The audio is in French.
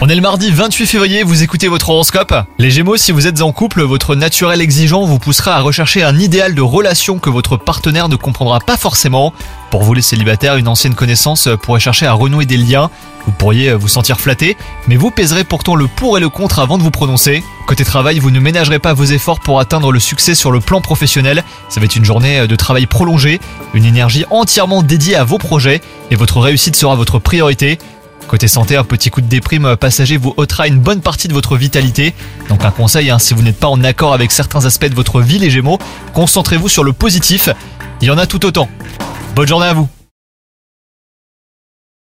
On est le mardi 28 février, vous écoutez votre horoscope. Les Gémeaux, si vous êtes en couple, votre naturel exigeant vous poussera à rechercher un idéal de relation que votre partenaire ne comprendra pas forcément. Pour vous les célibataires, une ancienne connaissance pourrait chercher à renouer des liens. Vous pourriez vous sentir flatté, mais vous pèserez pourtant le pour et le contre avant de vous prononcer. Côté travail, vous ne ménagerez pas vos efforts pour atteindre le succès sur le plan professionnel. Ça va être une journée de travail prolongée, une énergie entièrement dédiée à vos projets, et votre réussite sera votre priorité. Côté santé, un petit coup de déprime passager vous ôtera une bonne partie de votre vitalité. Donc un conseil, hein, si vous n'êtes pas en accord avec certains aspects de votre vie les Gémeaux, concentrez-vous sur le positif. Il y en a tout autant. Bonne journée à vous